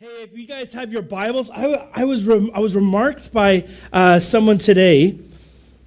Hey, if you guys have your Bibles, I, I was, I was remarked by uh, someone today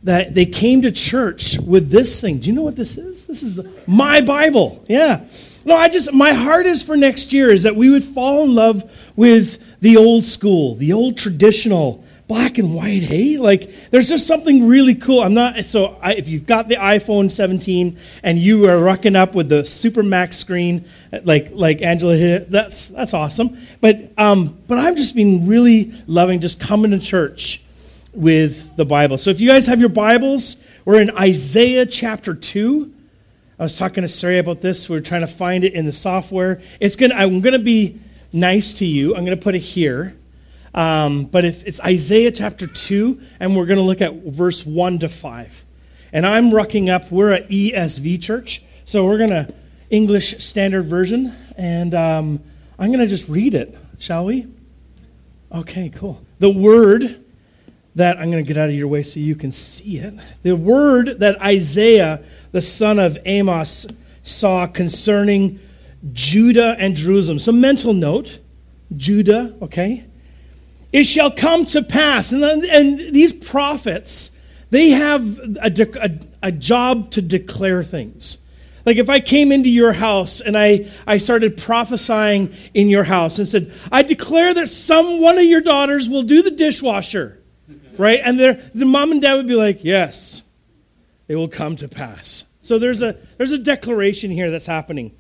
that they came to church with this thing. Do you know what this is? This is my Bible. Yeah. No, I just, my heart is for next year is that we would fall in love with the old school, the old traditional, black and white, hey? Like, there's just something really cool. I'm not, so I, if you've got the iPhone 17 and you are rocking up with the Super Max screen, like, like Angela hit, that's, that's awesome. But, um, but I've just been really loving just coming to church with the Bible. So if you guys have your Bibles, we're in Isaiah chapter 2. I was talking to Sarah about this. We are trying to find it in the software. It's gonna, I'm going to be nice to you. I'm going to put it here. Um, but if it's Isaiah chapter 2, and we're going to look at verse 1 to 5. And I'm rucking up, we're an ESV church, so we're going to English Standard Version, and um, I'm going to just read it, shall we? Okay, cool. The word that I'm going to get out of your way so you can see it. The word that Isaiah, the son of Amos, saw concerning Judah and Jerusalem. So, mental note Judah, okay? It shall come to pass. And, and these prophets, they have a, a, a job to declare things. Like if I came into your house and I, I started prophesying in your house and said, I declare that some one of your daughters will do the dishwasher, right? And the mom and dad would be like, Yes, it will come to pass. So there's a there's a declaration here that's happening.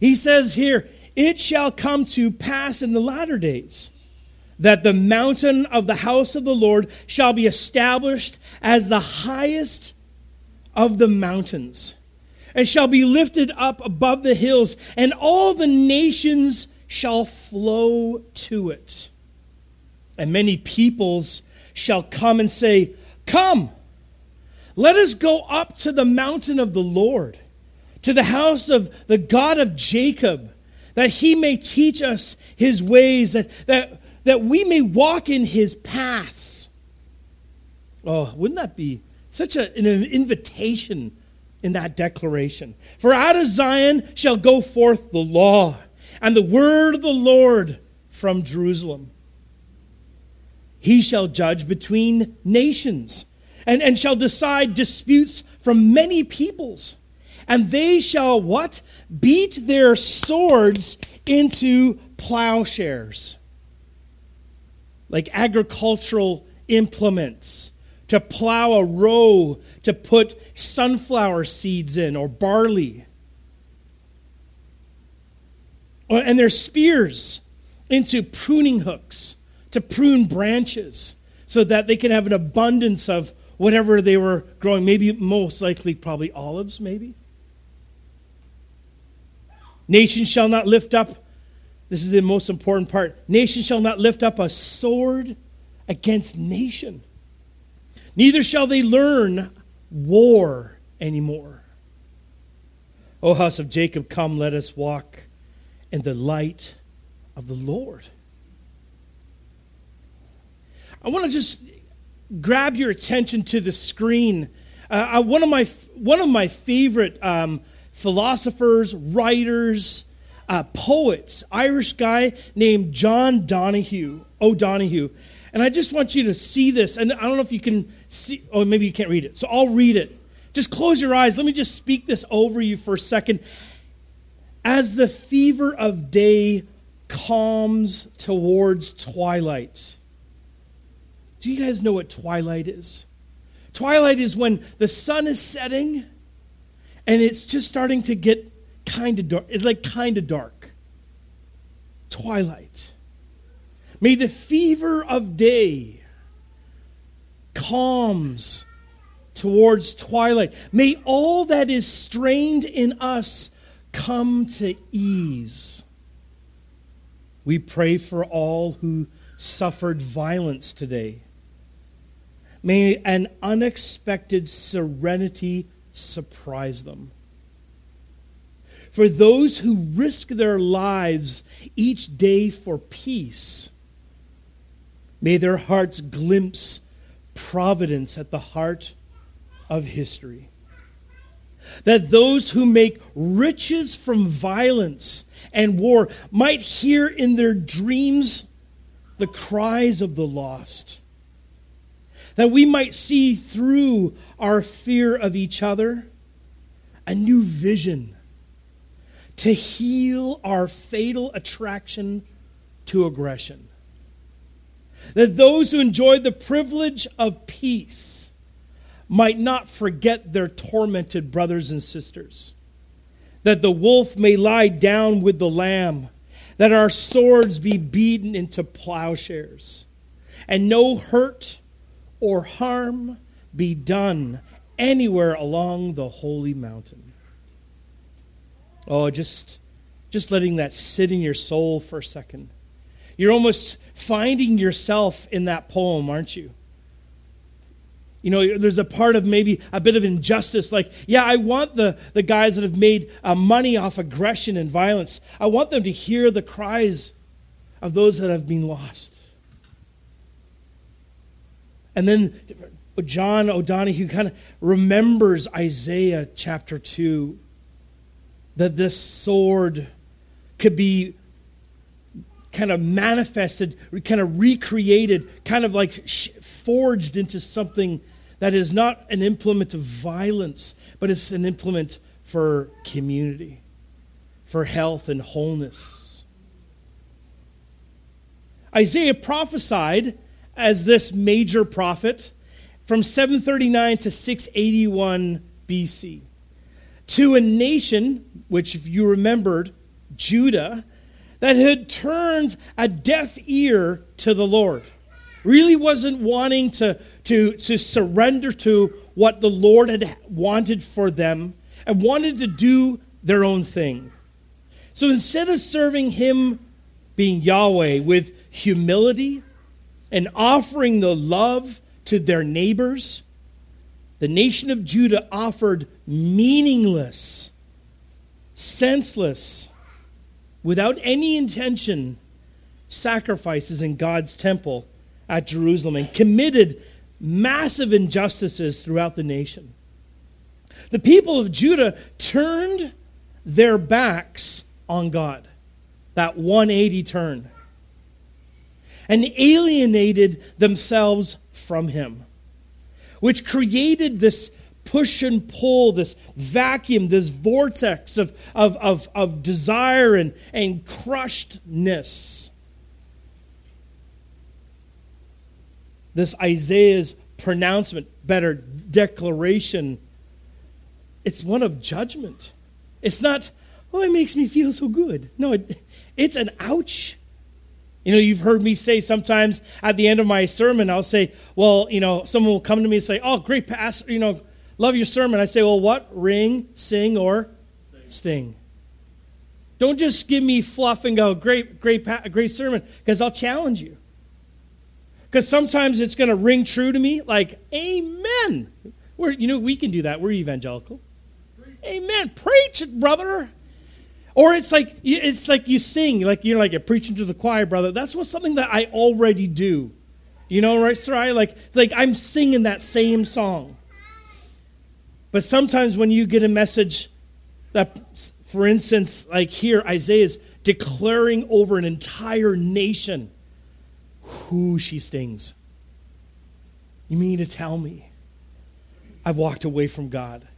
He says here, it shall come to pass in the latter days that the mountain of the house of the Lord shall be established as the highest of the mountains, and shall be lifted up above the hills, and all the nations shall flow to it. And many peoples shall come and say, Come, let us go up to the mountain of the Lord, to the house of the God of Jacob, that he may teach us his ways, that, that that we may walk in his paths. Oh, wouldn't that be such a, an invitation in that declaration? For out of Zion shall go forth the law and the word of the Lord from Jerusalem. He shall judge between nations and, and shall decide disputes from many peoples. And they shall what? Beat their swords into plowshares like agricultural implements, to plow a row, to put sunflower seeds in or barley. Uh, and their spears into pruning hooks to prune branches so that they can have an abundance of whatever they were growing. Maybe, most likely, probably olives, maybe. Nation shall not lift up this is the most important part. Nation shall not lift up a sword against nation, neither shall they learn war anymore. O house of Jacob, come, let us walk in the light of the Lord. I want to just grab your attention to the screen. Uh, one, of my, one of my favorite um, philosophers, writers, uh, poets, Irish guy named John Donahue, O'Donohue. And I just want you to see this. And I don't know if you can see, oh, maybe you can't read it. So I'll read it. Just close your eyes. Let me just speak this over you for a second. As the fever of day calms towards twilight. Do you guys know what twilight is? Twilight is when the sun is setting and it's just starting to get kind of dark. It's like kind of dark. Twilight. May the fever of day calms towards twilight. May all that is strained in us come to ease. We pray for all who suffered violence today. May an unexpected serenity surprise them for those who risk their lives each day for peace. May their hearts glimpse providence at the heart of history. that those who make riches from violence and war might hear in their dreams the cries of the lost, that we might see through our fear of each other a new vision to heal our fatal attraction to aggression. That those who enjoy the privilege of peace might not forget their tormented brothers and sisters. That the wolf may lie down with the lamb, that our swords be beaten into plowshares, and no hurt or harm be done anywhere along the holy mountain. Oh, just, just letting that sit in your soul for a second. You're almost finding yourself in that poem, aren't you? You know, there's a part of maybe a bit of injustice. Like, yeah, I want the, the guys that have made uh, money off aggression and violence, I want them to hear the cries of those that have been lost. And then John O'Donohue kind of remembers Isaiah chapter 2 that this sword could be kind of manifested, kind of recreated, kind of like forged into something that is not an implement of violence, but it's an implement for community, for health and wholeness. Isaiah prophesied as this major prophet from 739 to 681 BC to a nation, which, if you remembered, Judah, that had turned a deaf ear to the Lord. Really wasn't wanting to, to, to surrender to what the Lord had wanted for them and wanted to do their own thing. So instead of serving Him, being Yahweh, with humility and offering the love to their neighbors, the nation of Judah offered meaningless, senseless, without any intention, sacrifices in God's temple at Jerusalem and committed massive injustices throughout the nation. The people of Judah turned their backs on God, that 180 turn, and alienated themselves from Him which created this push and pull, this vacuum, this vortex of, of, of, of desire and, and crushedness. This Isaiah's pronouncement, better declaration, it's one of judgment. It's not, oh, it makes me feel so good. No, it, it's an ouch. You know, you've heard me say sometimes at the end of my sermon, I'll say, well, you know, someone will come to me and say, oh, great pastor, you know, love your sermon. I say, well, what? Ring, sing, or sting. Don't just give me fluff and go, great, great, great sermon, because I'll challenge you. Because sometimes it's going to ring true to me, like, amen. We're, you know, we can do that. We're evangelical. Amen. Preach it, brother. Or it's like it's like you sing, like you're like you're preaching to the choir, brother. That's what something that I already do. You know, right, Sarai? Like like I'm singing that same song. But sometimes when you get a message that, for instance, like here, Isaiah is declaring over an entire nation who she stings. You mean to tell me I've walked away from God?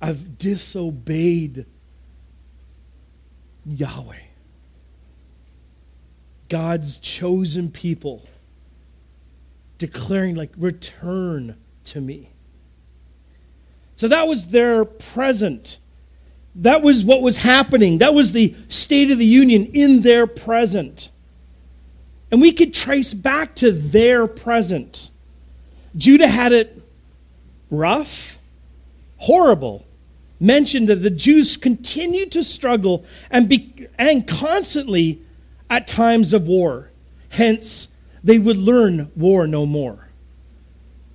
I've disobeyed Yahweh. God's chosen people declaring, like, return to me. So that was their present. That was what was happening. That was the state of the union in their present. And we could trace back to their present. Judah had it rough, horrible mentioned that the Jews continued to struggle and, be, and constantly at times of war. Hence, they would learn war no more.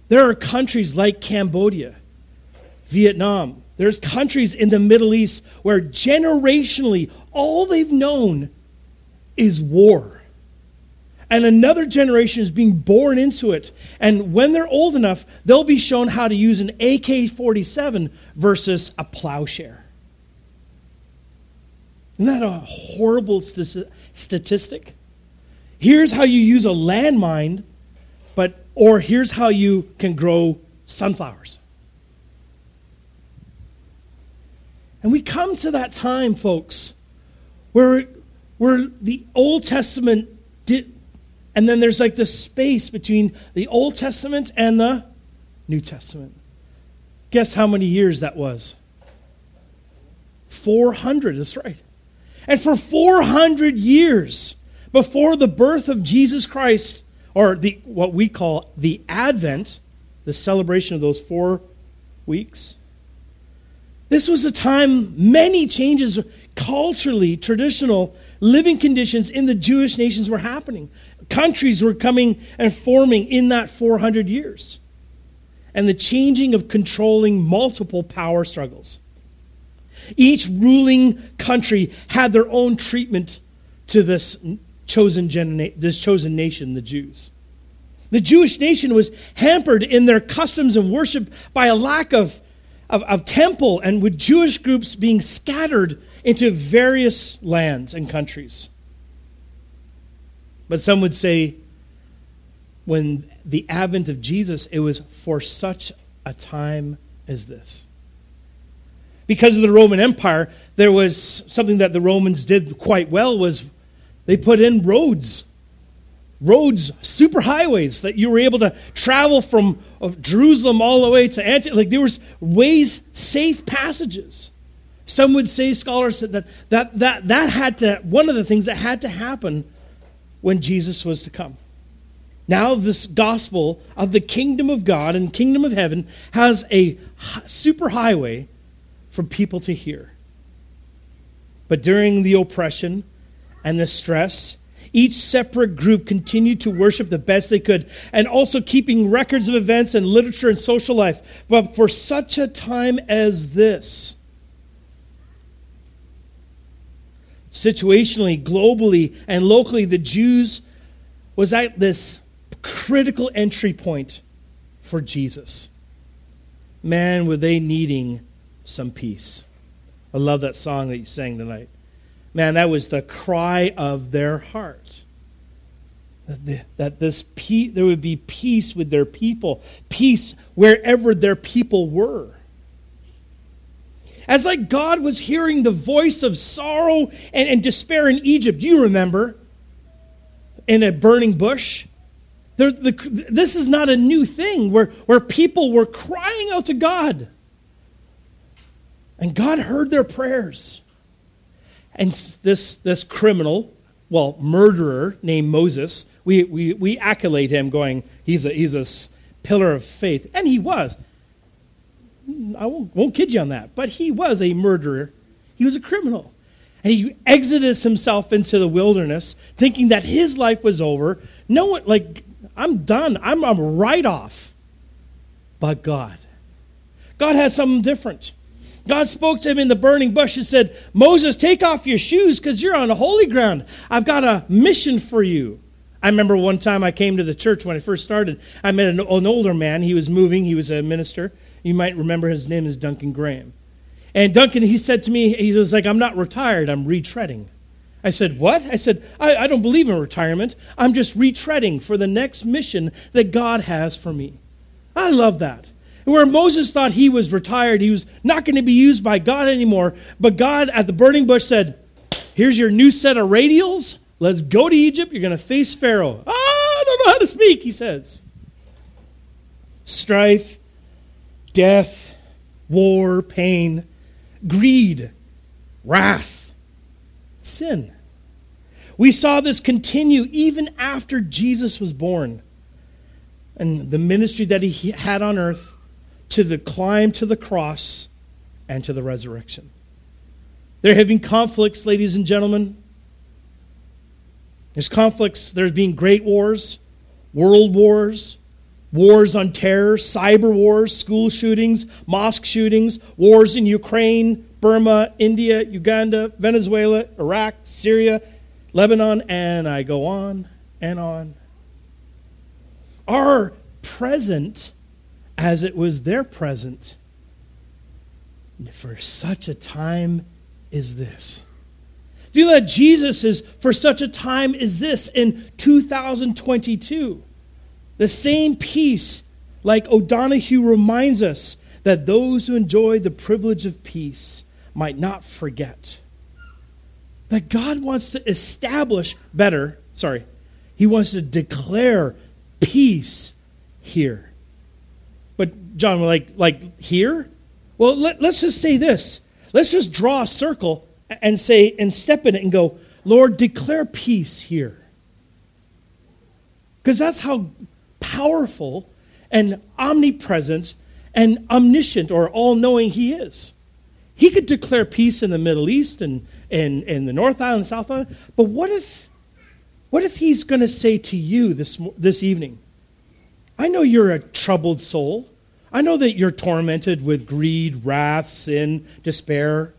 There are countries like Cambodia, Vietnam, there's countries in the Middle East where generationally all they've known is war. and another generation is being born into it. And when they're old enough, they'll be shown how to use an AK 47 versus a plowshare. Isn't that a horrible statistic? Here's how you use a landmine, but or here's how you can grow sunflowers. And we come to that time, folks, where, where the Old Testament did, and then there's like this space between the Old Testament and the New Testament. Guess how many years that was? 400, that's right. And for 400 years before the birth of Jesus Christ, or the, what we call the Advent, the celebration of those four weeks, this was a time many changes culturally, traditional living conditions in the Jewish nations were happening. Countries were coming and forming in that 400 years. And the changing of controlling multiple power struggles. Each ruling country had their own treatment to this chosen, this chosen nation, the Jews. The Jewish nation was hampered in their customs and worship by a lack of of, of temple and with Jewish groups being scattered into various lands and countries. But some would say when the advent of Jesus, it was for such a time as this. Because of the Roman Empire, there was something that the Romans did quite well was they put in roads roads, super highways that you were able to travel from Jerusalem all the way to Antioch. Like there was ways, safe passages. Some would say, scholars said that that, that that had to, one of the things that had to happen when Jesus was to come. Now, this gospel of the kingdom of God and kingdom of heaven has a super highway for people to hear. But during the oppression and the stress each separate group continued to worship the best they could, and also keeping records of events and literature and social life. But for such a time as this, situationally, globally, and locally, the Jews was at this critical entry point for Jesus. Man, were they needing some peace. I love that song that you sang tonight. Man, that was the cry of their heart. That, this pe- there would be peace with their people, peace wherever their people were. As like God was hearing the voice of sorrow and, and despair in Egypt, you remember? In a burning bush? The, the, this is not a new thing where, where people were crying out to God. And God heard their prayers. And this, this criminal, well, murderer named Moses, we, we, we accolade him going, he's a, he's a pillar of faith. And he was. I won't, won't kid you on that. But he was a murderer, he was a criminal. And he exodus himself into the wilderness thinking that his life was over. No one, like, I'm done. I'm, I'm right off. But God. God had something different. God spoke to him in the burning bush and said, Moses, take off your shoes because you're on holy ground. I've got a mission for you. I remember one time I came to the church when I first started. I met an, an older man. He was moving, he was a minister. You might remember his name is Duncan Graham. And Duncan, he said to me, he was like, I'm not retired, I'm retreading. I said, What? I said, I, I don't believe in retirement. I'm just retreading for the next mission that God has for me. I love that. Where Moses thought he was retired, he was not going to be used by God anymore. But God at the burning bush said, Here's your new set of radials. Let's go to Egypt. You're going to face Pharaoh. Ah, I don't know how to speak, he says. Strife, death, war, pain, greed, wrath, sin. We saw this continue even after Jesus was born. And the ministry that he had on earth to the climb to the cross and to the resurrection. There have been conflicts, ladies and gentlemen. There's conflicts. There's been great wars, world wars, wars on terror, cyber wars, school shootings, mosque shootings, wars in Ukraine, Burma, India, Uganda, Venezuela, Iraq, Syria, Lebanon, and I go on and on. Our present as it was their present for such a time as this. Do you know that Jesus is for such a time as this in 2022? The same peace, like O'Donohue reminds us, that those who enjoy the privilege of peace might not forget. That God wants to establish better, sorry, He wants to declare peace here. John, like, like here? Well, let, let's just say this. Let's just draw a circle and say, and step in it and go, Lord, declare peace here. Because that's how powerful and omnipresent and omniscient or all knowing He is. He could declare peace in the Middle East and and, and the North Island, South Island. But what if, what if He's going to say to you this, this evening, I know you're a troubled soul. I know that you're tormented with greed, wrath, sin, despair.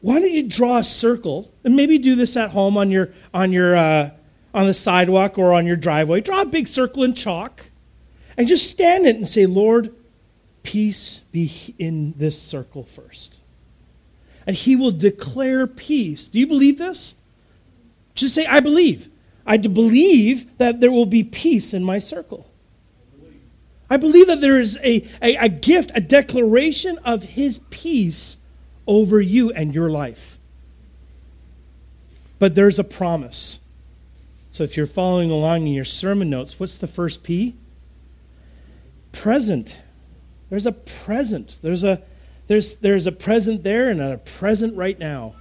Why don't you draw a circle and maybe do this at home on your on your uh, on the sidewalk or on your driveway? Draw a big circle in chalk and just stand it and say, Lord, peace be in this circle first. And he will declare peace. Do you believe this? Just say, I believe. I believe that there will be peace in my circle. I believe that there is a, a, a, gift, a declaration of his peace over you and your life. But there's a promise. So if you're following along in your sermon notes, what's the first P? Present. There's a present. There's a there's there's a present there and a present right now.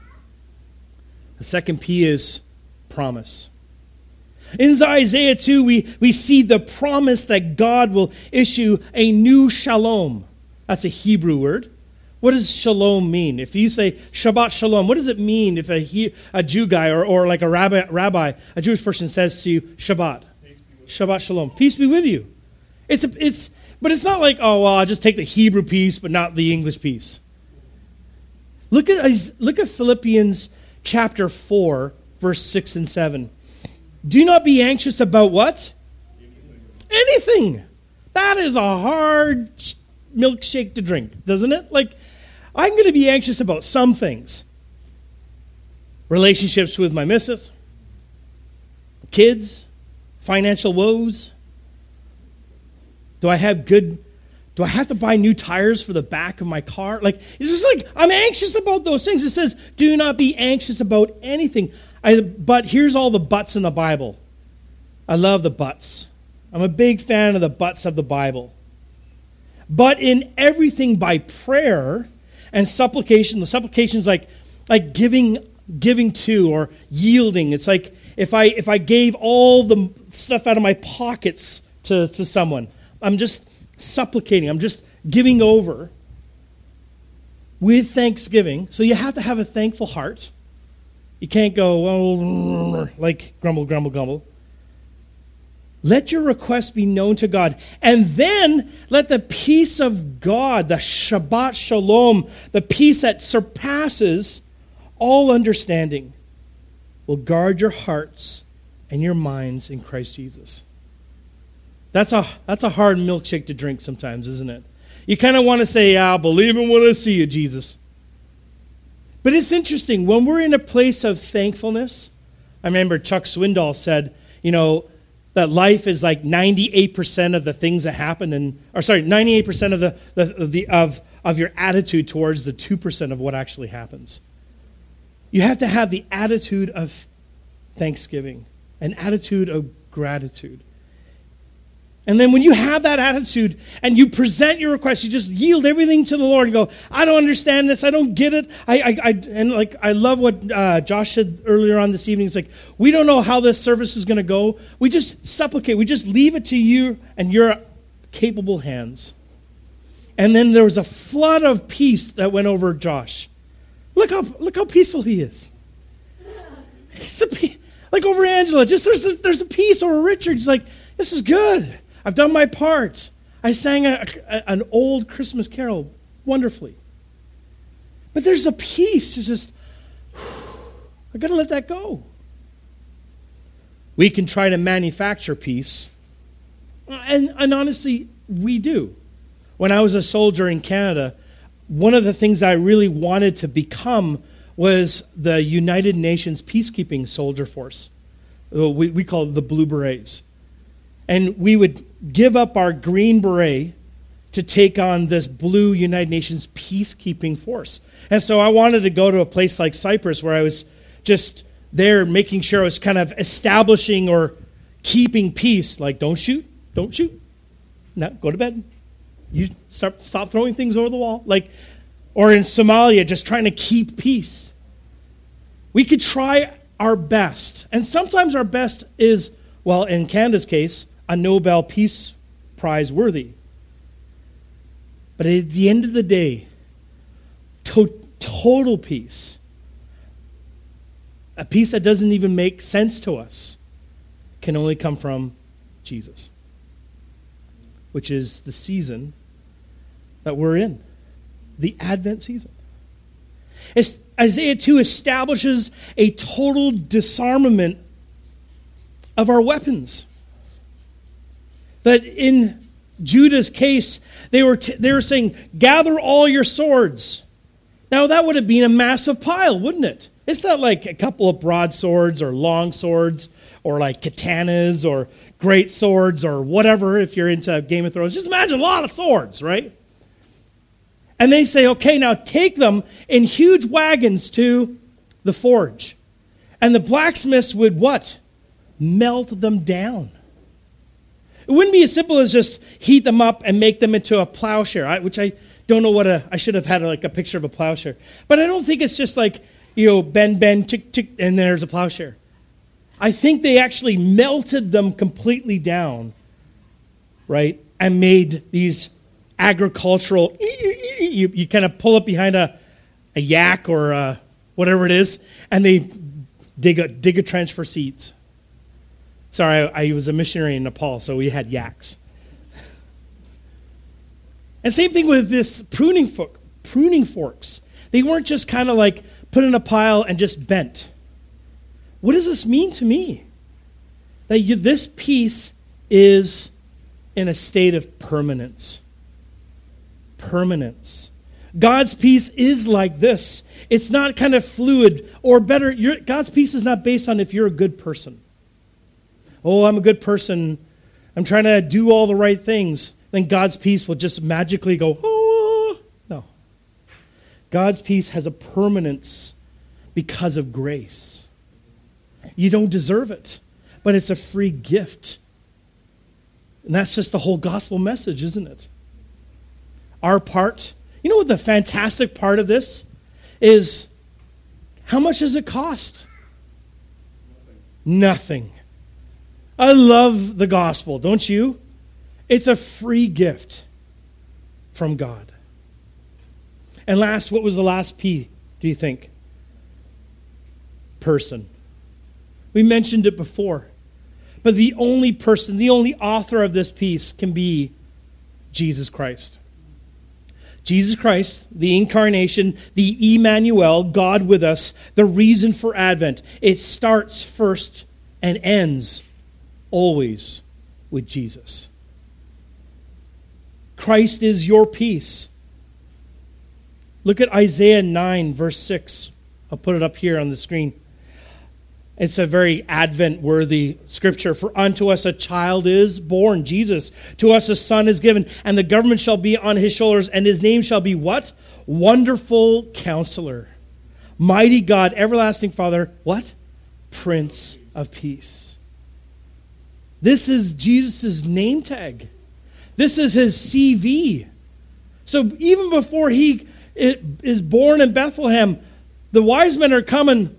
The second P is promise. In Isaiah 2, we, we see the promise that God will issue a new shalom. That's a Hebrew word. What does shalom mean? If you say Shabbat shalom, what does it mean if a, a Jew guy or, or like a rabbi, rabbi, a Jewish person says to you, Shabbat? Shabbat shalom. Peace be with you. It's, a, it's, but it's not like, oh, well, I'll just take the Hebrew piece, but not the English piece. Look at, look at Philippians chapter 4, verse 6 and 7. Do not be anxious about what? Anything. That is a hard milkshake to drink, doesn't it? Like, I'm going to be anxious about some things relationships with my missus, kids, financial woes. Do I have good do I have to buy new tires for the back of my car? Like, it's just like, I'm anxious about those things. It says, do not be anxious about anything. I, but here's all the buts in the Bible. I love the buts. I'm a big fan of the buts of the Bible. But in everything by prayer and supplication, the supplication is like, like giving, giving to or yielding. It's like if I, if I gave all the stuff out of my pockets to, to someone, I'm just supplicating, I'm just giving over with thanksgiving. So you have to have a thankful heart. You can't go, well, like grumble, grumble, grumble. Let your request be known to God. And then let the peace of God, the Shabbat Shalom, the peace that surpasses all understanding, will guard your hearts and your minds in Christ Jesus. That's a, that's a hard milkshake to drink sometimes, isn't it? You kind of want to say, I'll believe him when I see you, Jesus. But it's interesting. When we're in a place of thankfulness, I remember Chuck Swindoll said, you know, that life is like 98% of the things that happen, and, or sorry, 98% of, the, the, the, of, of your attitude towards the 2% of what actually happens. You have to have the attitude of thanksgiving, an attitude of gratitude. And then when you have that attitude and you present your request, you just yield everything to the Lord and go, I don't understand this. I don't get it. I, I, I and like, I love what uh, Josh said earlier on this evening. It's like, we don't know how this service is going to go. We just supplicate. We just leave it to you and your capable hands. And then there was a flood of peace that went over Josh. Look how, look how peaceful he is. He's a, like over Angela, just there's a, there's a peace over Richard. He's like, this is good. I've done my part. I sang a, a, an old Christmas carol wonderfully. But there's a peace. It's just, I've got to let that go. We can try to manufacture peace. And, and honestly, we do. When I was a soldier in Canada, one of the things I really wanted to become was the United Nations peacekeeping soldier force. Uh, we, we call it the Blue Berets. And we would give up our green beret to take on this blue United Nations peacekeeping force. And so I wanted to go to a place like Cyprus where I was just there making sure I was kind of establishing or keeping peace. Like, don't shoot, don't shoot. Now, go to bed. You start, stop throwing things over the wall. Like, or in Somalia, just trying to keep peace. We could try our best. And sometimes our best is, well, in Canada's case, a Nobel Peace Prize worthy. But at the end of the day, to- total peace, a peace that doesn't even make sense to us, can only come from Jesus, which is the season that we're in, the Advent season. It's, Isaiah 2 establishes a total disarmament of our weapons. That in Judah's case, they were, t- they were saying, Gather all your swords. Now, that would have been a massive pile, wouldn't it? It's not like a couple of broadswords or long swords or like katanas or great swords or whatever if you're into Game of Thrones. Just imagine a lot of swords, right? And they say, okay, now take them in huge wagons to the forge. And the blacksmiths would what? Melt them down. It wouldn't be as simple as just heat them up and make them into a plowshare, which I don't know what a, I should have had like a picture of a plowshare. But I don't think it's just like, you know, bend, bend, tick, tick, and there's a plowshare. I think they actually melted them completely down, right? And made these agricultural, you, you kind of pull up behind a, a yak or a, whatever it is, and they dig a, dig a trench for seeds. Sorry, I, I was a missionary in Nepal, so we had yaks. And same thing with this pruning, fork, pruning forks. They weren't just kind of like put in a pile and just bent. What does this mean to me? That you, this peace is in a state of permanence. Permanence. God's peace is like this. It's not kind of fluid, or better, God's peace is not based on if you're a good person oh, I'm a good person, I'm trying to do all the right things, then God's peace will just magically go, oh. No. God's peace has a permanence because of grace. You don't deserve it, but it's a free gift. And that's just the whole gospel message, isn't it? Our part, you know what the fantastic part of this is? How much does it cost? Nothing. I love the gospel, don't you? It's a free gift from God. And last, what was the last P, do you think? Person. We mentioned it before. But the only person, the only author of this peace can be Jesus Christ. Jesus Christ, the incarnation, the Emmanuel, God with us, the reason for Advent. It starts first and ends always with Jesus. Christ is your peace. Look at Isaiah 9, verse 6. I'll put it up here on the screen. It's a very Advent worthy scripture. For unto us a child is born, Jesus. To us a son is given, and the government shall be on his shoulders, and his name shall be what? Wonderful counselor. Mighty God, everlasting Father, what? Prince of Peace. This is Jesus' name tag. This is his CV. So even before he is born in Bethlehem, the wise men are coming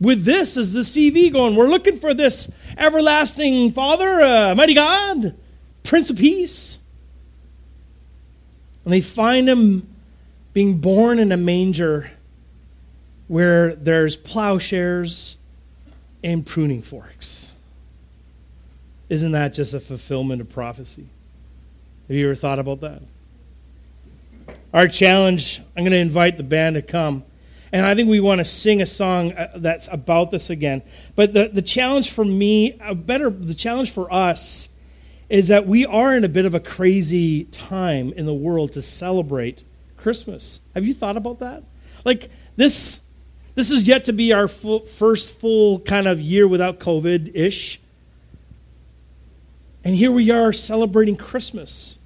with this as the CV going, We're looking for this everlasting Father, uh, mighty God, Prince of Peace. And they find him being born in a manger where there's plowshares and pruning forks. Isn't that just a fulfillment of prophecy? Have you ever thought about that? Our challenge, I'm going to invite the band to come. And I think we want to sing a song uh, that's about this again. But the, the challenge for me, a better, the challenge for us is that we are in a bit of a crazy time in the world to celebrate Christmas. Have you thought about that? Like this, this is yet to be our full, first full kind of year without COVID ish. And here we are celebrating Christmas.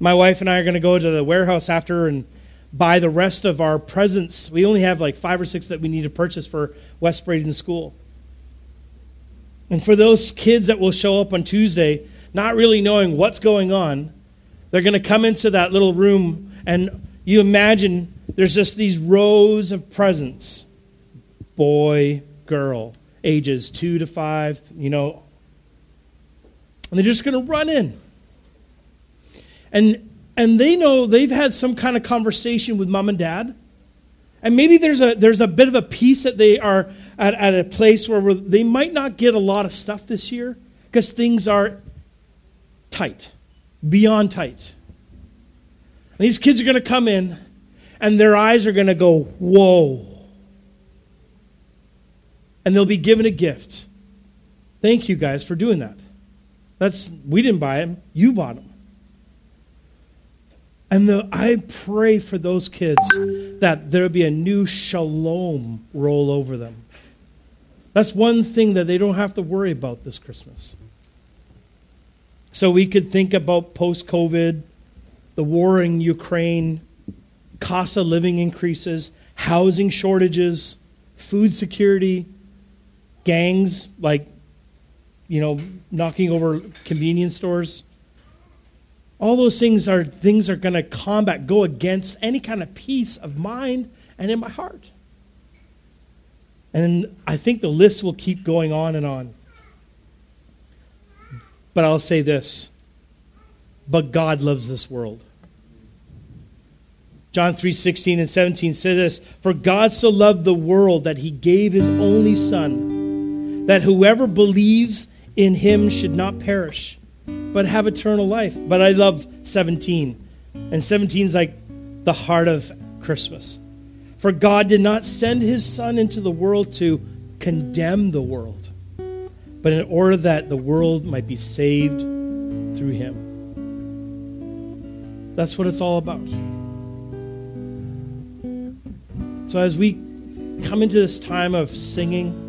My wife and I are going to go to the warehouse after and buy the rest of our presents. We only have like five or six that we need to purchase for West Braden School. And for those kids that will show up on Tuesday, not really knowing what's going on, they're going to come into that little room, and you imagine there's just these rows of presents boy, girl, ages two to five, you know. And they're just going to run in. And and they know they've had some kind of conversation with mom and dad. And maybe there's a, there's a bit of a peace that they are at, at a place where they might not get a lot of stuff this year because things are tight, beyond tight. And these kids are going to come in and their eyes are going to go, whoa. And they'll be given a gift. Thank you guys for doing that. That's we didn't buy them, you bought them. And the, I pray for those kids that there be a new shalom roll over them. That's one thing that they don't have to worry about this Christmas. So we could think about post COVID, the war in Ukraine, cost of living increases, housing shortages, food security, gangs like, you know, knocking over convenience stores all those things are things are going to combat, go against any kind of peace of mind and in my heart. And I think the list will keep going on and on. But I'll say this but God loves this world. John 3 16 and 17 says this For God so loved the world that he gave his only Son, that whoever believes in him should not perish but have eternal life. But I love 17. And 17 is like the heart of Christmas. For God did not send his Son into the world to condemn the world, but in order that the world might be saved through him. That's what it's all about. So as we come into this time of singing,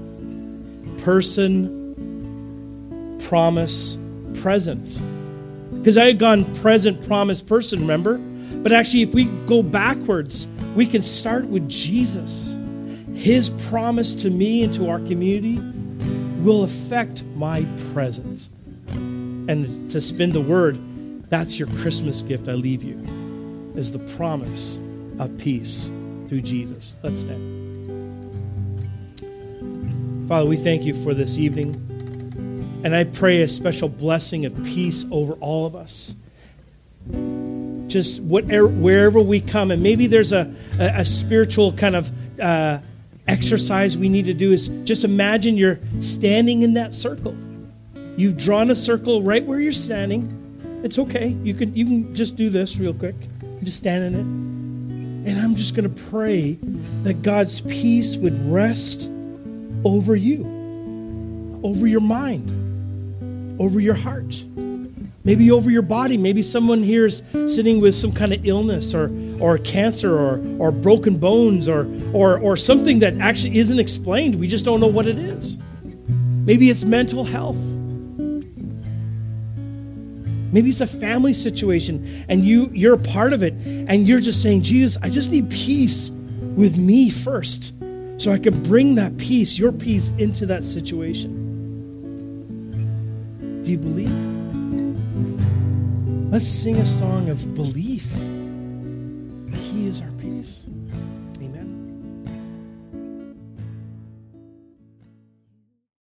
person, promise, present. Because I had gone present, promise, person, remember? But actually, if we go backwards, we can start with Jesus. His promise to me and to our community will affect my present. And to spin the word, that's your Christmas gift I leave you, is the promise of peace through Jesus. Let's stand. Father, we thank you for this evening. And I pray a special blessing of peace over all of us. Just whatever, wherever we come, and maybe there's a, a, a spiritual kind of uh, exercise we need to do is just imagine you're standing in that circle. You've drawn a circle right where you're standing. It's okay. You can you can just do this real quick. Just stand in it. And I'm just going to pray that God's peace would rest over you, over your mind over your heart, maybe over your body. Maybe someone here is sitting with some kind of illness or, or cancer or, or broken bones or, or, or something that actually isn't explained. We just don't know what it is. Maybe it's mental health. Maybe it's a family situation and you, you're a part of it and you're just saying, Jesus, I just need peace with me first so I can bring that peace, your peace, into that situation. Do you believe? Let's sing a song of belief.